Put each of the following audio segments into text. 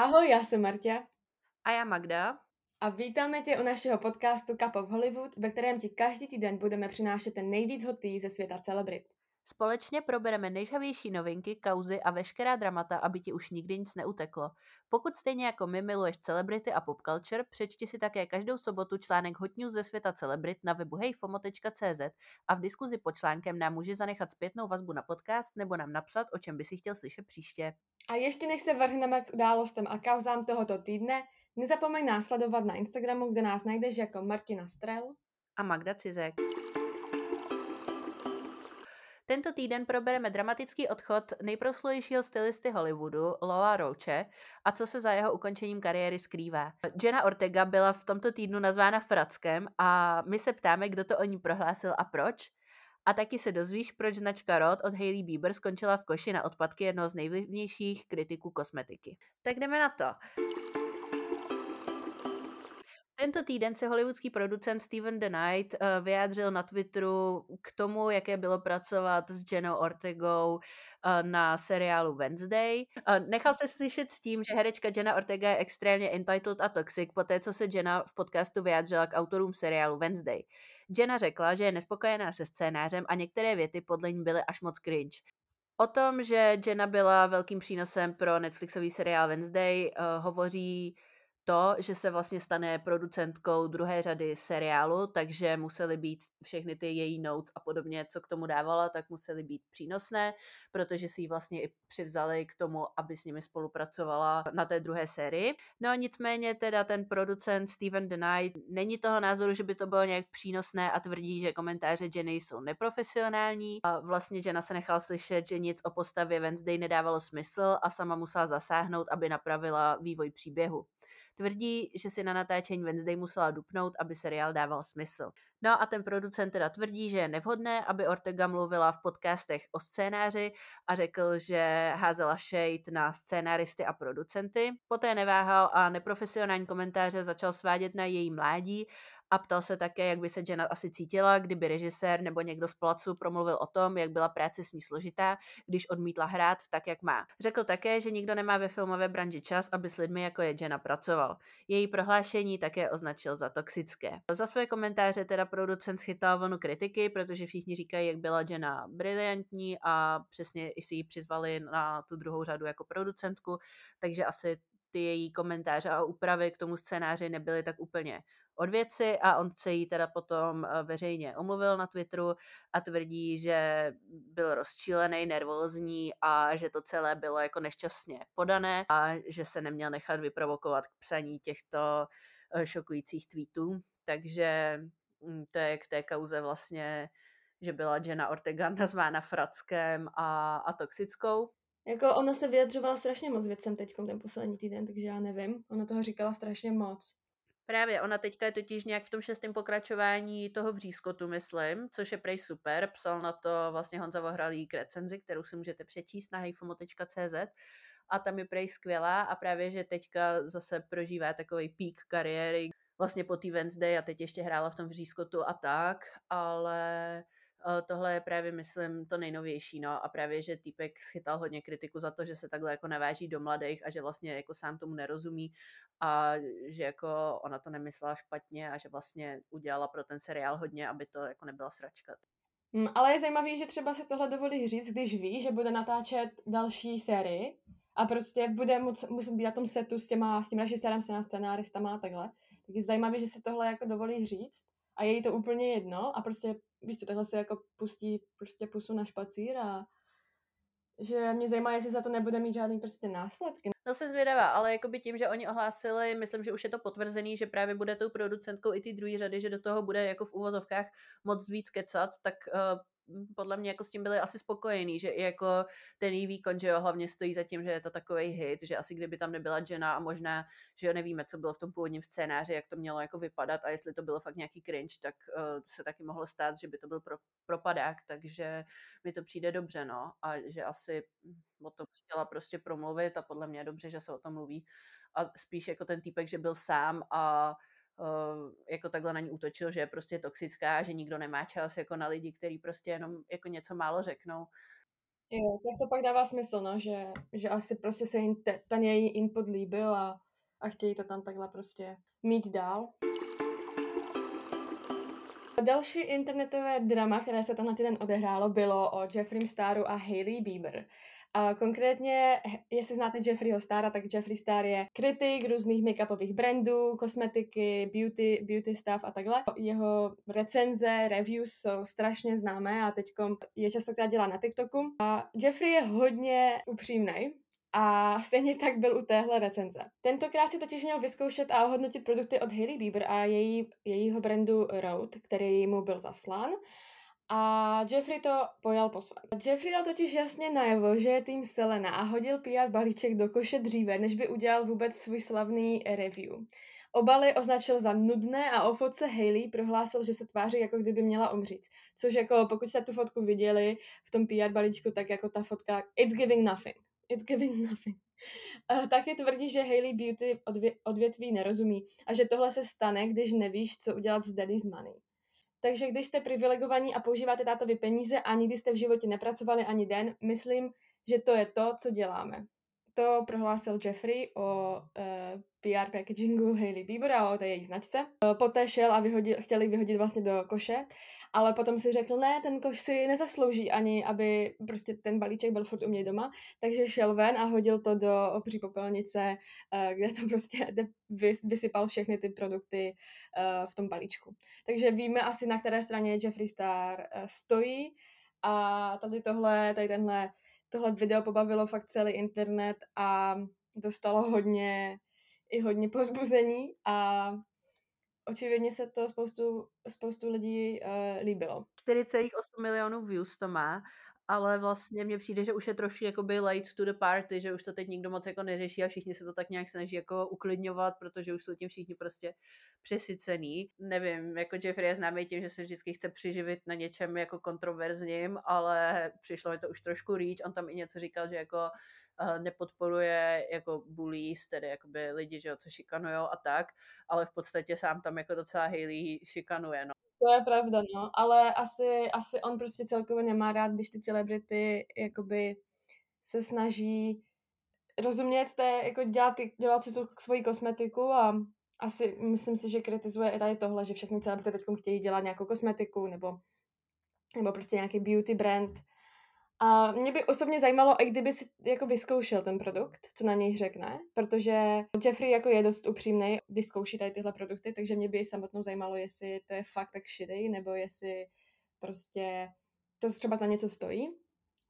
Ahoj, já jsem Marta. A já Magda. A vítáme tě u našeho podcastu Cup of Hollywood, ve kterém ti každý týden budeme přinášet ten nejvíc hotý ze světa celebrit. Společně probereme nejžavější novinky, kauzy a veškerá dramata, aby ti už nikdy nic neuteklo. Pokud stejně jako my miluješ celebrity a pop culture, přečti si také každou sobotu článek Hot News ze světa celebrit na webu hejfomo.cz a v diskuzi pod článkem nám může zanechat zpětnou vazbu na podcast nebo nám napsat, o čem by si chtěl slyšet příště. A ještě než se vrhneme k událostem a kauzám tohoto týdne, nezapomeň nás sledovat na Instagramu, kde nás najdeš jako Martina Strel a Magda Cizek. Tento týden probereme dramatický odchod nejproslulejšího stylisty Hollywoodu, Loa Roche, a co se za jeho ukončením kariéry skrývá. Jenna Ortega byla v tomto týdnu nazvána Frackem a my se ptáme, kdo to o ní prohlásil a proč. A taky se dozvíš, proč značka Rod od Hailey Bieber skončila v koši na odpadky jednoho z nejvlivnějších kritiků kosmetiky. Tak jdeme na to. Tento týden se hollywoodský producent Steven The Knight uh, vyjádřil na Twitteru k tomu, jaké bylo pracovat s Jenou Ortegou uh, na seriálu Wednesday. Uh, nechal se slyšet s tím, že herečka Jenna Ortega je extrémně entitled a toxic, poté co se Jenna v podcastu vyjádřila k autorům seriálu Wednesday. Jenna řekla, že je nespokojená se scénářem a některé věty podle ní byly až moc cringe. O tom, že Jenna byla velkým přínosem pro Netflixový seriál Wednesday, hovoří to, že se vlastně stane producentkou druhé řady seriálu, takže musely být všechny ty její notes a podobně, co k tomu dávala, tak musely být přínosné, protože si ji vlastně i přivzali k tomu, aby s nimi spolupracovala na té druhé sérii. No nicméně teda ten producent Steven Knight není toho názoru, že by to bylo nějak přínosné a tvrdí, že komentáře Jenny jsou neprofesionální. A vlastně Jenna se nechal slyšet, že nic o postavě Wednesday nedávalo smysl a sama musela zasáhnout, aby napravila vývoj příběhu. Tvrdí, že si na natáčení Wednesday musela dupnout, aby seriál dával smysl. No a ten producent teda tvrdí, že je nevhodné, aby Ortega mluvila v podcastech o scénáři a řekl, že házela shade na scénáristy a producenty. Poté neváhal a neprofesionální komentáře začal svádět na její mládí a ptal se také, jak by se Jenna asi cítila, kdyby režisér nebo někdo z placu promluvil o tom, jak byla práce s ní složitá, když odmítla hrát tak, jak má. Řekl také, že nikdo nemá ve filmové branži čas, aby s lidmi jako je Jenna pracoval. Její prohlášení také označil za toxické. Za své komentáře teda producent schytal vlnu kritiky, protože všichni říkají, jak byla Jenna briliantní a přesně i si ji přizvali na tu druhou řadu jako producentku, takže asi ty její komentáře a úpravy k tomu scénáři nebyly tak úplně od věci a on se jí teda potom eh, veřejně omluvil na Twitteru a tvrdí, že byl rozčílený, nervózní a že to celé bylo jako nešťastně podané a že se neměl nechat vyprovokovat k psaní těchto eh, šokujících tweetů. Takže mm, to je k té kauze vlastně, že byla Jenna Ortega nazvána frackem a, a toxickou. Jako ona se vyjadřovala strašně moc věcem teď ten poslední týden, takže já nevím. Ona toho říkala strašně moc. Právě, ona teďka je totiž nějak v tom šestém pokračování toho vřízkotu, myslím, což je prej super. Psal na to vlastně Honza Vohralý k recenzi, kterou si můžete přečíst na hejfomo.cz a tam je prej skvělá a právě, že teďka zase prožívá takový pík kariéry vlastně po té Wednesday a teď ještě hrála v tom vřízkotu a tak, ale tohle je právě, myslím, to nejnovější, no a právě, že týpek schytal hodně kritiku za to, že se takhle jako naváží do mladých a že vlastně jako sám tomu nerozumí a že jako ona to nemyslela špatně a že vlastně udělala pro ten seriál hodně, aby to jako nebyla sračka. Mm, ale je zajímavý, že třeba se tohle dovolí říct, když ví, že bude natáčet další sérii a prostě bude muset být na tom setu s, těma, s tím režisérem, s těma scenáristama a takhle. Tak je zajímavé, že se tohle jako dovolí říct a je jí to úplně jedno a prostě víš co, takhle se jako pustí prostě pusu na špacír a že mě zajímá, jestli za to nebude mít žádný prostě následky. No se zvědavá, ale jako by tím, že oni ohlásili, myslím, že už je to potvrzený, že právě bude tou producentkou i ty druhé řady, že do toho bude jako v úvozovkách moc víc kecat, tak uh, podle mě jako s tím byli asi spokojení, že i jako ten její výkon, že jo, hlavně stojí za tím, že je to takový hit, že asi kdyby tam nebyla žena a možná, že jo, nevíme, co bylo v tom původním scénáři, jak to mělo jako vypadat a jestli to bylo fakt nějaký cringe, tak uh, se taky mohlo stát, že by to byl pro, propadák, takže mi to přijde dobře, no, a že asi o tom chtěla prostě promluvit a podle mě je dobře, že se o tom mluví. A spíš jako ten týpek, že byl sám a jako takhle na ní útočil, že je prostě toxická, že nikdo nemá čas jako na lidi, kteří prostě jenom jako něco málo řeknou. Jo, tak to pak dává smysl, no, že, že asi prostě se jim te, ten její input líbil a, a chtějí to tam takhle prostě mít dál. Další internetové drama, které se tam na týden odehrálo, bylo o Jeffrey Staru a Hailey Bieber. A konkrétně, jestli znáte Jeffreyho Stara, tak Jeffrey Star je kritik různých make-upových brandů, kosmetiky, beauty, beauty stuff a takhle. Jeho recenze, reviews jsou strašně známé a teď je častokrát dělá na TikToku. A Jeffrey je hodně upřímný, a stejně tak byl u téhle recenze. Tentokrát si totiž měl vyzkoušet a ohodnotit produkty od Hailey Bieber a její, jejího brandu Road, který mu byl zaslán. A Jeffrey to pojal po svém. Jeffrey dal totiž jasně najevo, že je tým Selena a hodil PR balíček do koše dříve, než by udělal vůbec svůj slavný review. Obaly označil za nudné a o fotce Hailey prohlásil, že se tváří, jako kdyby měla umřít. Což jako, pokud jste tu fotku viděli v tom PR balíčku, tak jako ta fotka, it's giving nothing. It's giving nothing. Uh, taky tvrdí, že Hailey Beauty odvě- odvětví nerozumí a že tohle se stane, když nevíš, co udělat s daddy's money. Takže když jste privilegovaní a používáte tátovy peníze a nikdy jste v životě nepracovali ani den, myslím, že to je to, co děláme. To prohlásil Jeffrey o uh, eh, PR packagingu Hailey Bieber a o té její značce. Uh, poté šel a vyhodil, chtěli vyhodit vlastně do koše, ale potom si řekl, ne, ten koš si nezaslouží ani, aby prostě ten balíček byl furt u mě doma, takže šel ven a hodil to do obří popelnice, uh, kde to prostě vysypal všechny ty produkty v tom balíčku. Takže víme asi, na které straně Jeffrey Star stojí a tady tohle, tady tenhle tohle video pobavilo fakt celý internet a dostalo hodně, i hodně pozbuzení a očividně se to spoustu, spoustu lidí uh, líbilo. 4,8 milionů views to má ale vlastně mně přijde, že už je trošku jakoby late to the party, že už to teď nikdo moc jako neřeší a všichni se to tak nějak snaží jako uklidňovat, protože už jsou tím všichni prostě přesycený. Nevím, jako Jeffrey je známý tím, že se vždycky chce přiživit na něčem jako kontroverzním, ale přišlo mi to už trošku rýč. On tam i něco říkal, že jako uh, nepodporuje jako bullies, tedy jakoby lidi, že jo, co šikanujou a tak, ale v podstatě sám tam jako docela Hailey šikanuje, no. To je pravda, no, ale asi, asi on prostě celkově nemá rád, když ty celebrity jakoby se snaží rozumět, té, jako dělat, dělat si tu svoji kosmetiku a asi myslím si, že kritizuje i tady tohle, že všechny celebrity teď chtějí dělat nějakou kosmetiku nebo, nebo prostě nějaký beauty brand a mě by osobně zajímalo, i kdyby si jako vyzkoušel ten produkt, co na něj řekne, protože Jeffrey jako je dost upřímný, když zkouší tady tyhle produkty, takže mě by samotnou zajímalo, jestli to je fakt tak shitty, nebo jestli prostě to třeba za něco stojí.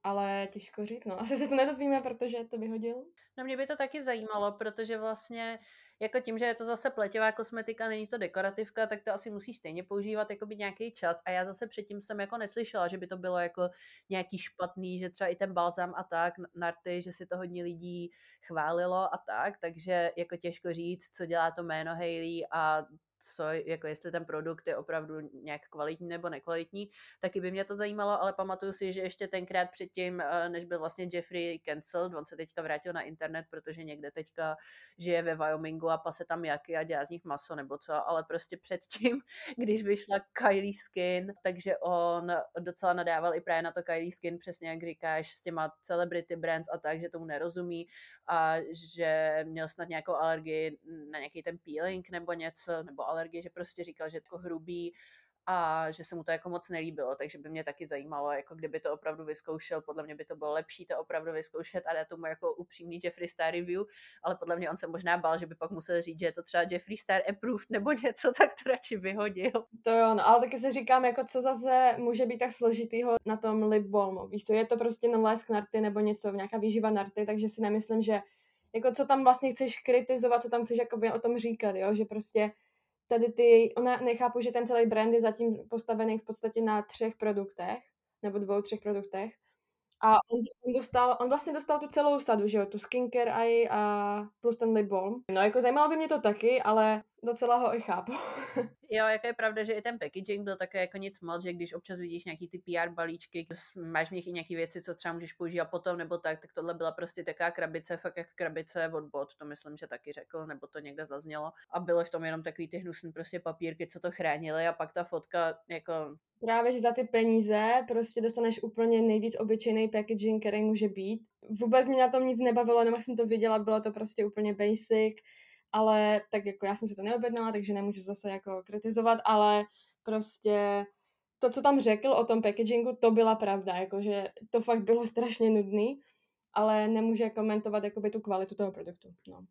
Ale těžko říct, no. Asi se to nedozvíme, protože to vyhodil. No mě by to taky zajímalo, protože vlastně jako tím, že je to zase pleťová kosmetika, není to dekorativka, tak to asi musíš stejně používat jako by nějaký čas. A já zase předtím jsem jako neslyšela, že by to bylo jako nějaký špatný, že třeba i ten balzam a tak, narty, že si to hodně lidí chválilo a tak, takže jako těžko říct, co dělá to jméno Hailey a co, jako jestli ten produkt je opravdu nějak kvalitní nebo nekvalitní, taky by mě to zajímalo, ale pamatuju si, že ještě tenkrát předtím, eh, než byl vlastně Jeffrey cancelled, on se teďka vrátil na internet, protože někde teďka žije ve Wyomingu a pase tam jaky a dělá z nich maso nebo co, ale prostě předtím, když vyšla Kylie Skin, takže on docela nadával i právě na to Kylie Skin, přesně jak říkáš, s těma celebrity brands a tak, že tomu nerozumí a že měl snad nějakou alergii na nějaký ten peeling nebo něco, nebo alergie, že prostě říkal, že je jako hrubý a že se mu to jako moc nelíbilo, takže by mě taky zajímalo, jako kdyby to opravdu vyzkoušel, podle mě by to bylo lepší to opravdu vyzkoušet a dát tomu jako upřímný Jeffree Star review, ale podle mě on se možná bál, že by pak musel říct, že je to třeba Jeffree Star approved nebo něco, tak to radši vyhodil. To jo, no, ale taky si říkám, jako co zase může být tak složitýho na tom lip balmu, víš co, je to prostě na lesk narty nebo něco, nějaká výživa narty, takže si nemyslím, že jako co tam vlastně chceš kritizovat, co tam chceš jakoby o tom říkat, jo, že prostě tady ty, ona nechápu, že ten celý brand je zatím postavený v podstatě na třech produktech, nebo dvou, třech produktech. A on, on, dostal, on vlastně dostal tu celou sadu, že jo, tu skincare a plus ten lip balm. No jako zajímalo by mě to taky, ale docela ho i chápu. jo, jako je pravda, že i ten packaging byl také jako nic moc, že když občas vidíš nějaký ty PR balíčky, máš v nich i nějaké věci, co třeba můžeš použít potom nebo tak, tak tohle byla prostě taková krabice, fakt jak krabice od bot, to myslím, že taky řekl, nebo to někde zaznělo. A bylo v tom jenom takový ty hnusný prostě papírky, co to chránily a pak ta fotka jako Právě, že za ty peníze prostě dostaneš úplně nejvíc obyčejný packaging, který může být. Vůbec mě na tom nic nebavilo, nebo jsem to viděla, bylo to prostě úplně basic ale tak jako já jsem si to neobjednala, takže nemůžu zase jako kritizovat, ale prostě to, co tam řekl o tom packagingu, to byla pravda, jakože to fakt bylo strašně nudný, ale nemůže komentovat jakoby tu kvalitu toho produktu. No.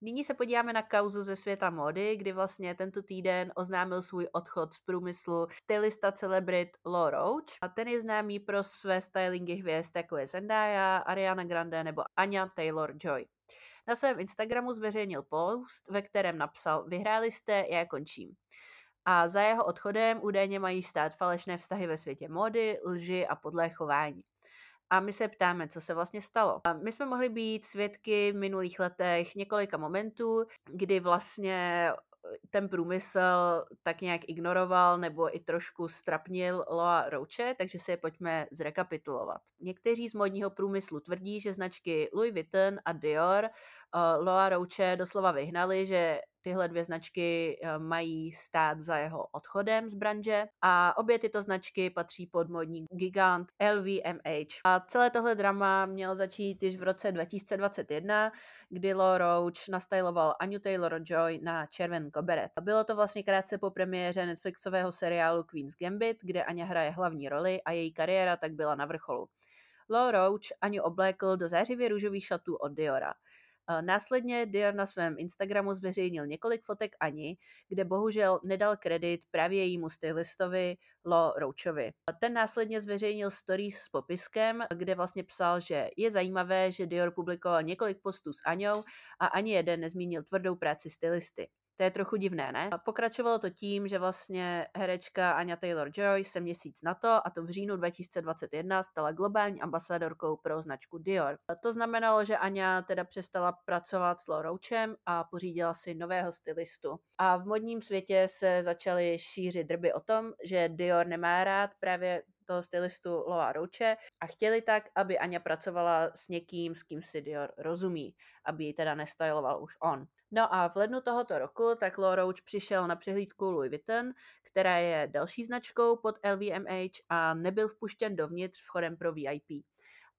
Nyní se podíváme na kauzu ze světa módy, kdy vlastně tento týden oznámil svůj odchod z průmyslu stylista celebrit Law Roach. A ten je známý pro své stylingy hvězd, jako je Zendaya, Ariana Grande nebo Anya Taylor-Joy. Na svém Instagramu zveřejnil post, ve kterém napsal Vyhráli jste, já končím. A za jeho odchodem údajně mají stát falešné vztahy ve světě mody, lži a podlé chování. A my se ptáme, co se vlastně stalo. A my jsme mohli být svědky v minulých letech několika momentů, kdy vlastně ten průmysl tak nějak ignoroval nebo i trošku strapnil Loa Roche, takže si je pojďme zrekapitulovat. Někteří z modního průmyslu tvrdí, že značky Louis Vuitton a Dior uh, Loa Roche doslova vyhnali, že tyhle dvě značky eh, mají stát za jeho odchodem z branže a obě tyto značky patří pod modní gigant LVMH. A celé tohle drama mělo začít již v roce 2021, kdy Law Roach nastyloval Anu Taylor-Joy na červen koberet. Bylo to vlastně krátce po premiéře Netflixového seriálu Queen's Gambit, kde Anya hraje hlavní roli a její kariéra tak byla na vrcholu. Law Roach Anu oblékl do zářivě růžových šatů od Diora. Následně Dior na svém Instagramu zveřejnil několik fotek Ani, kde bohužel nedal kredit právě jejímu stylistovi Lo Roachovi. Ten následně zveřejnil stories s popiskem, kde vlastně psal, že je zajímavé, že Dior publikoval několik postů s Aňou a ani jeden nezmínil tvrdou práci stylisty. To je trochu divné, ne? Pokračovalo to tím, že vlastně herečka Anya Taylor-Joy se měsíc na to, a to v říjnu 2021, stala globální ambasadorkou pro značku Dior. To znamenalo, že Anya teda přestala pracovat s Lorouchem a pořídila si nového stylistu. A v modním světě se začaly šířit drby o tom, že Dior nemá rád právě toho stylistu Loa Roche a chtěli tak, aby Anya pracovala s někým, s kým si Dior rozumí, aby ji teda nestyloval už on. No a v lednu tohoto roku tak Law Roach přišel na přehlídku Louis Vuitton, která je další značkou pod LVMH a nebyl vpuštěn dovnitř vchodem pro VIP.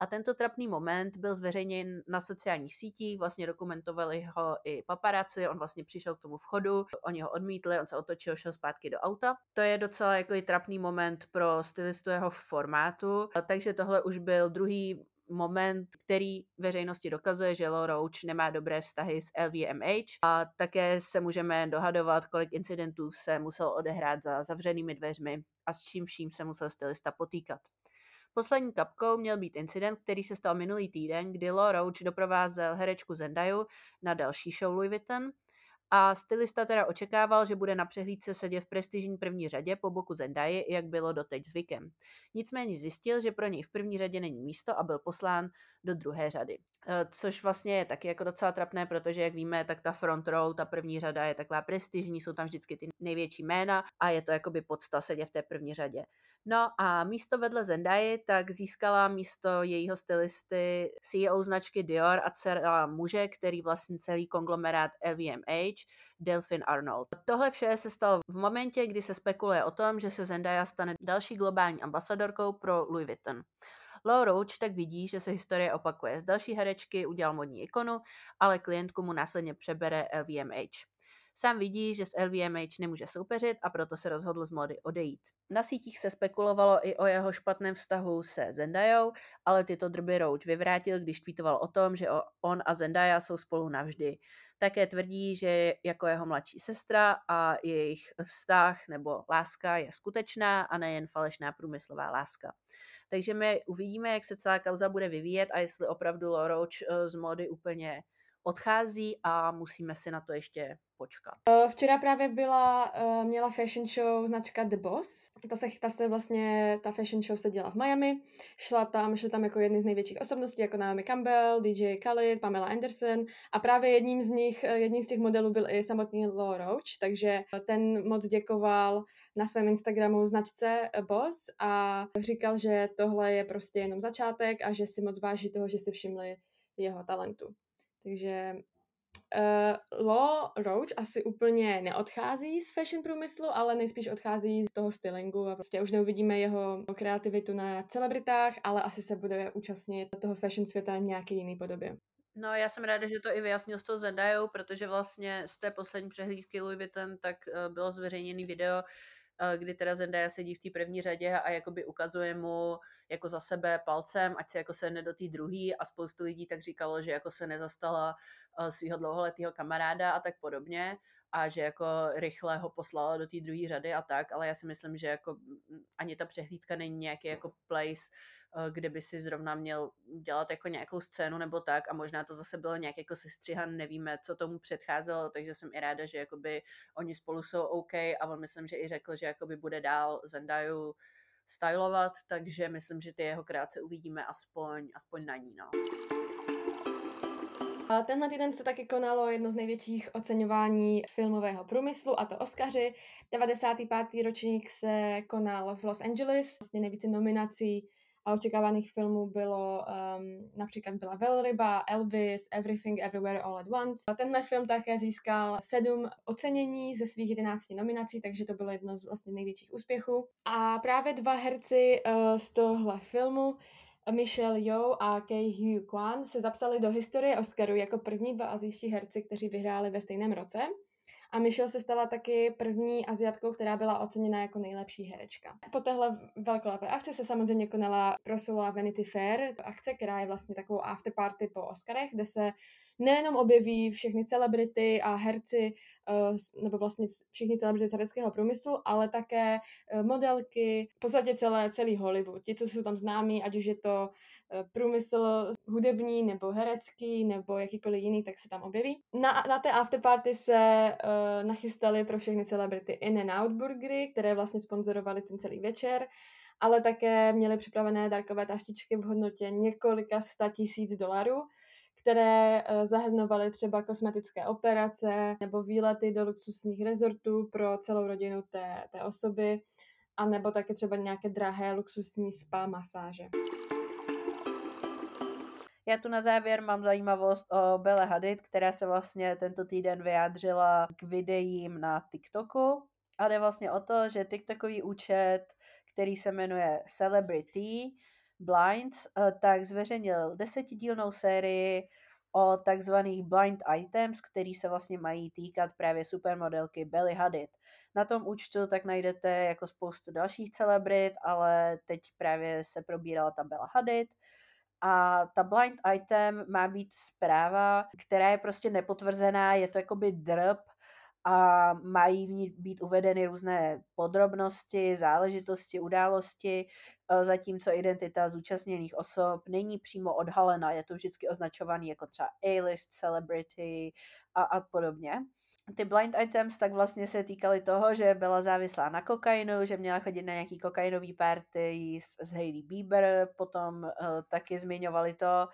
A tento trapný moment byl zveřejněn na sociálních sítích, vlastně dokumentovali ho i paparazzi, on vlastně přišel k tomu vchodu, oni ho odmítli, on se otočil, šel zpátky do auta. To je docela jako i trapný moment pro stylistu jeho formátu, takže tohle už byl druhý moment, který veřejnosti dokazuje, že Law Roach nemá dobré vztahy s LVMH a také se můžeme dohadovat, kolik incidentů se musel odehrát za zavřenými dveřmi a s čím vším se musel stylista potýkat. Poslední kapkou měl být incident, který se stal minulý týden, kdy Law Roach doprovázel herečku Zendaju na další show Louis Vuitton a stylista teda očekával, že bude na přehlídce sedět v prestižní první řadě po boku Zendaya, jak bylo doteď zvykem. Nicméně zjistil, že pro něj v první řadě není místo a byl poslán do druhé řady. E, což vlastně je taky jako docela trapné, protože jak víme, tak ta front row, ta první řada je taková prestižní, jsou tam vždycky ty největší jména a je to jakoby podsta sedět v té první řadě. No a místo vedle Zendaya tak získala místo jejího stylisty CEO značky Dior a dcera muže, který vlastní celý konglomerát LVMH, Delphine Arnold. Tohle vše se stalo v momentě, kdy se spekuluje o tom, že se Zendaya stane další globální ambasadorkou pro Louis Vuitton. Law Roach tak vidí, že se historie opakuje. Z další herečky udělal modní ikonu, ale klientku mu následně přebere LVMH. Sám vidí, že s LVMH nemůže soupeřit a proto se rozhodl z mody odejít. Na sítích se spekulovalo i o jeho špatném vztahu se Zendajou, ale tyto drby Roach vyvrátil, když tweetoval o tom, že on a Zendaya jsou spolu navždy. Také tvrdí, že jako jeho mladší sestra a jejich vztah nebo láska je skutečná a nejen falešná průmyslová láska. Takže my uvidíme, jak se celá kauza bude vyvíjet a jestli opravdu Roach eh, z mody úplně odchází a musíme si na to ještě počkat. Eh, včera právě byla, uh, měla fashion show značka The Boss. Ta se, ta se vlastně, ta fashion show se děla v Miami. Šla tam, šla tam jako jedny z největších osobností, jako Naomi Campbell, DJ Khaled, Pamela Anderson. A právě jedním z nich, eh, jedním z těch modelů byl i samotný Law Roach, takže ten moc děkoval na svém Instagramu značce Boss a říkal, že tohle je prostě jenom začátek a že si moc váží toho, že si všimli jeho talentu. Takže Uh, Law Roach asi úplně neodchází z fashion průmyslu, ale nejspíš odchází z toho stylingu a prostě už neuvidíme jeho kreativitu na celebritách, ale asi se bude účastnit toho fashion světa v nějaké jiné podobě. No já jsem ráda, že to i vyjasnil s tou Zendajou, protože vlastně z té poslední přehlídky Louis Vuitton tak uh, bylo zveřejněný video, kdy teda Zendaya sedí v té první řadě a jakoby ukazuje mu jako za sebe palcem, ať se jako se do té druhý a spoustu lidí tak říkalo, že jako se nezastala svého dlouholetého kamaráda a tak podobně a že jako rychle ho poslala do té druhé řady a tak, ale já si myslím, že jako ani ta přehlídka není nějaký jako place, Eh, kde by si zrovna měl dělat jako nějakou scénu nebo tak a možná to zase bylo nějak jako sestřihan, nevíme, co tomu předcházelo, takže jsem i ráda, že jakoby oni spolu jsou OK a on myslím, že i řekl, že jakoby bude dál Zendaju stylovat, takže myslím, že ty jeho kreace uvidíme aspoň, aspoň na ní, no. Tenhle týden se taky konalo jedno z největších oceňování filmového průmyslu, a to Oscaři. 95. ročník se konal v Los Angeles, vlastně nejvíce nominací a očekávaných filmů bylo um, například byla Velryba, Elvis, Everything Everywhere All at Once. A tenhle film také získal sedm ocenění ze svých jedenácti nominací, takže to bylo jedno z vlastně největších úspěchů. A právě dva herci uh, z tohle filmu Michelle Yeoh a Kei Hugh Kwan se zapsali do historie Oscaru jako první dva azijští herci, kteří vyhráli ve stejném roce. A Michelle se stala taky první Aziatkou, která byla oceněna jako nejlepší herečka. Po téhle velkolepé akci se samozřejmě konala proslula Vanity Fair, akce, která je vlastně takovou afterparty po Oscarech, kde se nejenom objeví všechny celebrity a herci, eh, nebo vlastně všichni celebrity z hereckého průmyslu, ale také eh, modelky, v podstatě celé, celý Hollywood. Ti, co jsou tam známí, ať už je to eh, průmysl hudební, nebo herecký, nebo jakýkoliv jiný, tak se tam objeví. Na, na té afterparty se uh, nachystali pro všechny celebrity In-N-Out burgery, které vlastně sponzorovali ten celý večer ale také měli připravené dárkové taštičky v hodnotě několika sta tisíc dolarů, které eh, zahrnovaly třeba kosmetické operace nebo výlety do luxusních rezortů pro celou rodinu té, té osoby, a nebo také třeba nějaké drahé luxusní spa masáže. Já tu na závěr mám zajímavost o Belle Hadid, která se vlastně tento týden vyjádřila k videím na TikToku. A jde vlastně o to, že TikTokový účet, který se jmenuje Celebrity, Blinds, eh, tak zveřejnil desetidílnou sérii o takzvaných blind items, který se vlastně mají týkat právě supermodelky Belly Hadid. Na tom účtu tak najdete jako spoustu dalších celebrit, ale teď právě se probírala ta Bella Hadid. A ta blind item má být zpráva, která je prostě nepotvrzená, je to jakoby drb, a mají v ní být uvedeny různé podrobnosti, záležitosti, události, e, zatímco identita zúčastněných osob není přímo odhalena, je to vždycky označovaný jako třeba A-list, celebrity a, a podobně. Ty blind items tak vlastně se týkaly toho, že byla závislá na kokainu, že měla chodit na nějaký kokainový party s, s Hailey Bieber, potom uh, taky zmiňovali to,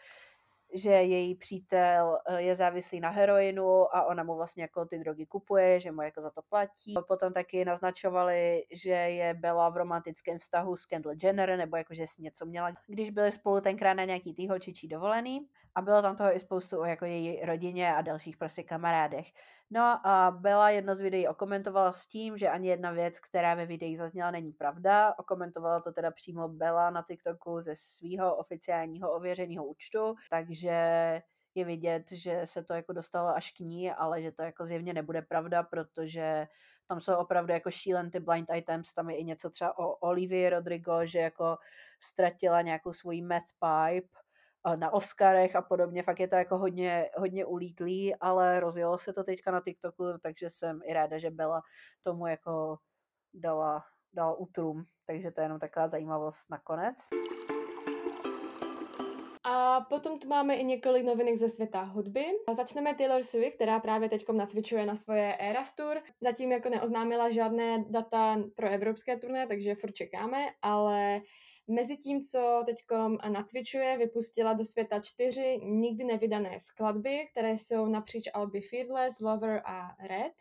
že její přítel eh, je závislý na heroinu a ona mu vlastně jako ty drogy kupuje, že mu jako za to platí. Potom taky naznačovali, že je byla v romantickém vztahu s Kendall Jenner, nebo jako, že si něco měla, když byli spolu tenkrát na nějaký týhočičí dovolený. A bylo tam toho i spoustu o jako její rodině a dalších prostě kamarádech. No a Bela jedno z videí okomentovala s tím, že ani jedna věc, která ve videí zazněla, není pravda. Okomentovala to teda přímo Bela na TikToku ze svého oficiálního ověřeného účtu, takže je vidět, že se to jako dostalo až k ní, ale že to jako zjevně nebude pravda, protože tam jsou opravdu jako šílen ty blind items, tam je i něco třeba o Olivii Rodrigo, že jako ztratila nějakou svoji meth pipe na Oscarech a podobně, fakt je to jako hodně, hodně ulítlý, ale rozjelo se to teďka na TikToku, takže jsem i ráda, že byla tomu jako dala, dala utrum, takže to je jenom taková zajímavost nakonec. A potom tu máme i několik novinek ze světa hudby. A začneme Taylor Swift, která právě teď nacvičuje na svoje Eras Tour. Zatím jako neoznámila žádné data pro evropské turné, takže furt čekáme, ale Mezi tím, co teď nacvičuje, vypustila do světa čtyři nikdy nevydané skladby, které jsou napříč alby Fearless, Lover a Red.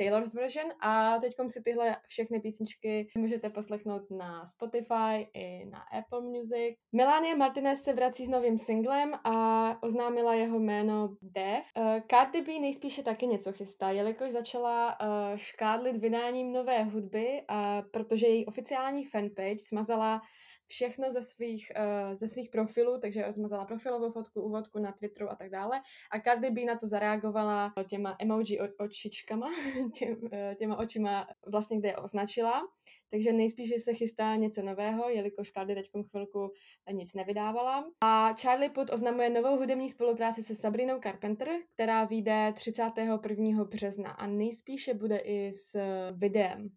Taylor's version a teď si tyhle všechny písničky můžete poslechnout na Spotify i na Apple Music. Melania Martinez se vrací s novým singlem a oznámila jeho jméno Dev. Uh, Cardi B nejspíše taky něco chystá, jelikož začala uh, škádlit vydáním nové hudby, uh, protože její oficiální fanpage smazala všechno ze svých, uh, ze svých profilů, takže zmazala profilovou fotku, úvodku na Twitteru a tak dále. A Cardi B na to zareagovala těma emoji očičkama, tě, uh, těma očima vlastně, kde je označila. Takže nejspíš se chystá něco nového, jelikož Cardi teď chvilku nic nevydávala. A Charlie Puth oznamuje novou hudební spolupráci se Sabrinou Carpenter, která vyjde 31. března a nejspíše bude i s videem.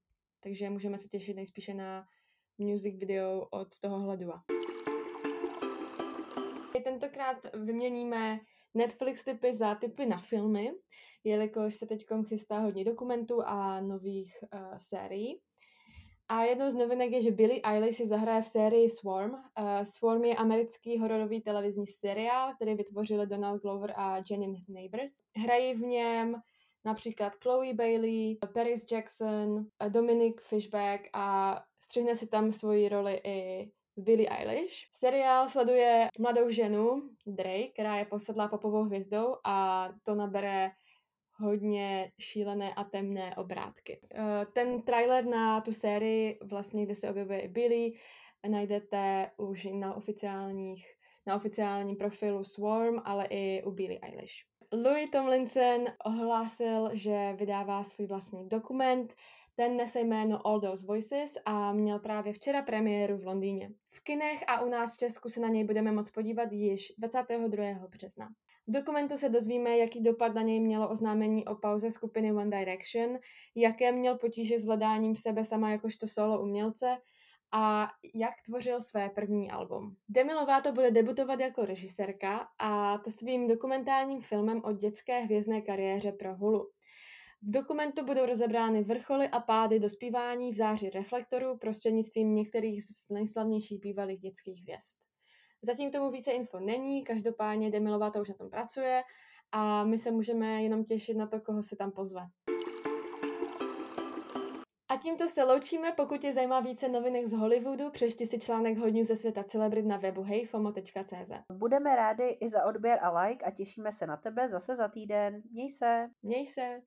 Takže můžeme se těšit nejspíše na music video od tohohle dua. Tentokrát vyměníme Netflix typy za typy na filmy, jelikož se teď chystá hodně dokumentů a nových uh, sérií. A jednou z novinek je, že Billie Eilish si zahraje v sérii Swarm. Uh, Swarm je americký hororový televizní seriál, který vytvořili Donald Glover a Jenny Neighbors. Hrají v něm například Chloe Bailey, Paris Jackson, Dominic Fishback a střihne si tam svoji roli i Billie Eilish. Seriál sleduje mladou ženu, Drake, která je posedlá popovou hvězdou a to nabere hodně šílené a temné obrátky. Eh, ten trailer na tu sérii, vlastně, kde se objevuje i Billy, najdete už na oficiálních na oficiálním profilu Swarm, ale i u Billie Eilish. Louis Tomlinson ohlásil, že vydává svůj vlastní dokument, ten nese jméno All Those Voices a měl právě včera premiéru v Londýně. V kinech a u nás v Česku se na něj budeme moct podívat již 22. března. V dokumentu se dozvíme, jaký dopad na něj mělo oznámení o pauze skupiny One Direction, jaké měl potíže s hledáním sebe sama jakožto solo umělce a jak tvořil své první album. Demi Lovato bude debutovat jako režisérka a to svým dokumentárním filmem o dětské hvězdné kariéře pro Hulu. V dokumentu budou rozebrány vrcholy a pády dospívání v záři reflektorů prostřednictvím některých z nejslavnějších bývalých dětských hvězd. Zatím tomu více info není, každopádně Demi Lovato už na tom pracuje a my se můžeme jenom těšit na to, koho se tam pozve. A tímto se loučíme, pokud tě zajímá více novinek z Hollywoodu, přečti si článek hodňů ze světa celebrit na webu hejfomo.cz. Budeme rádi i za odběr a like a těšíme se na tebe zase za týden. Měj se! Měj se!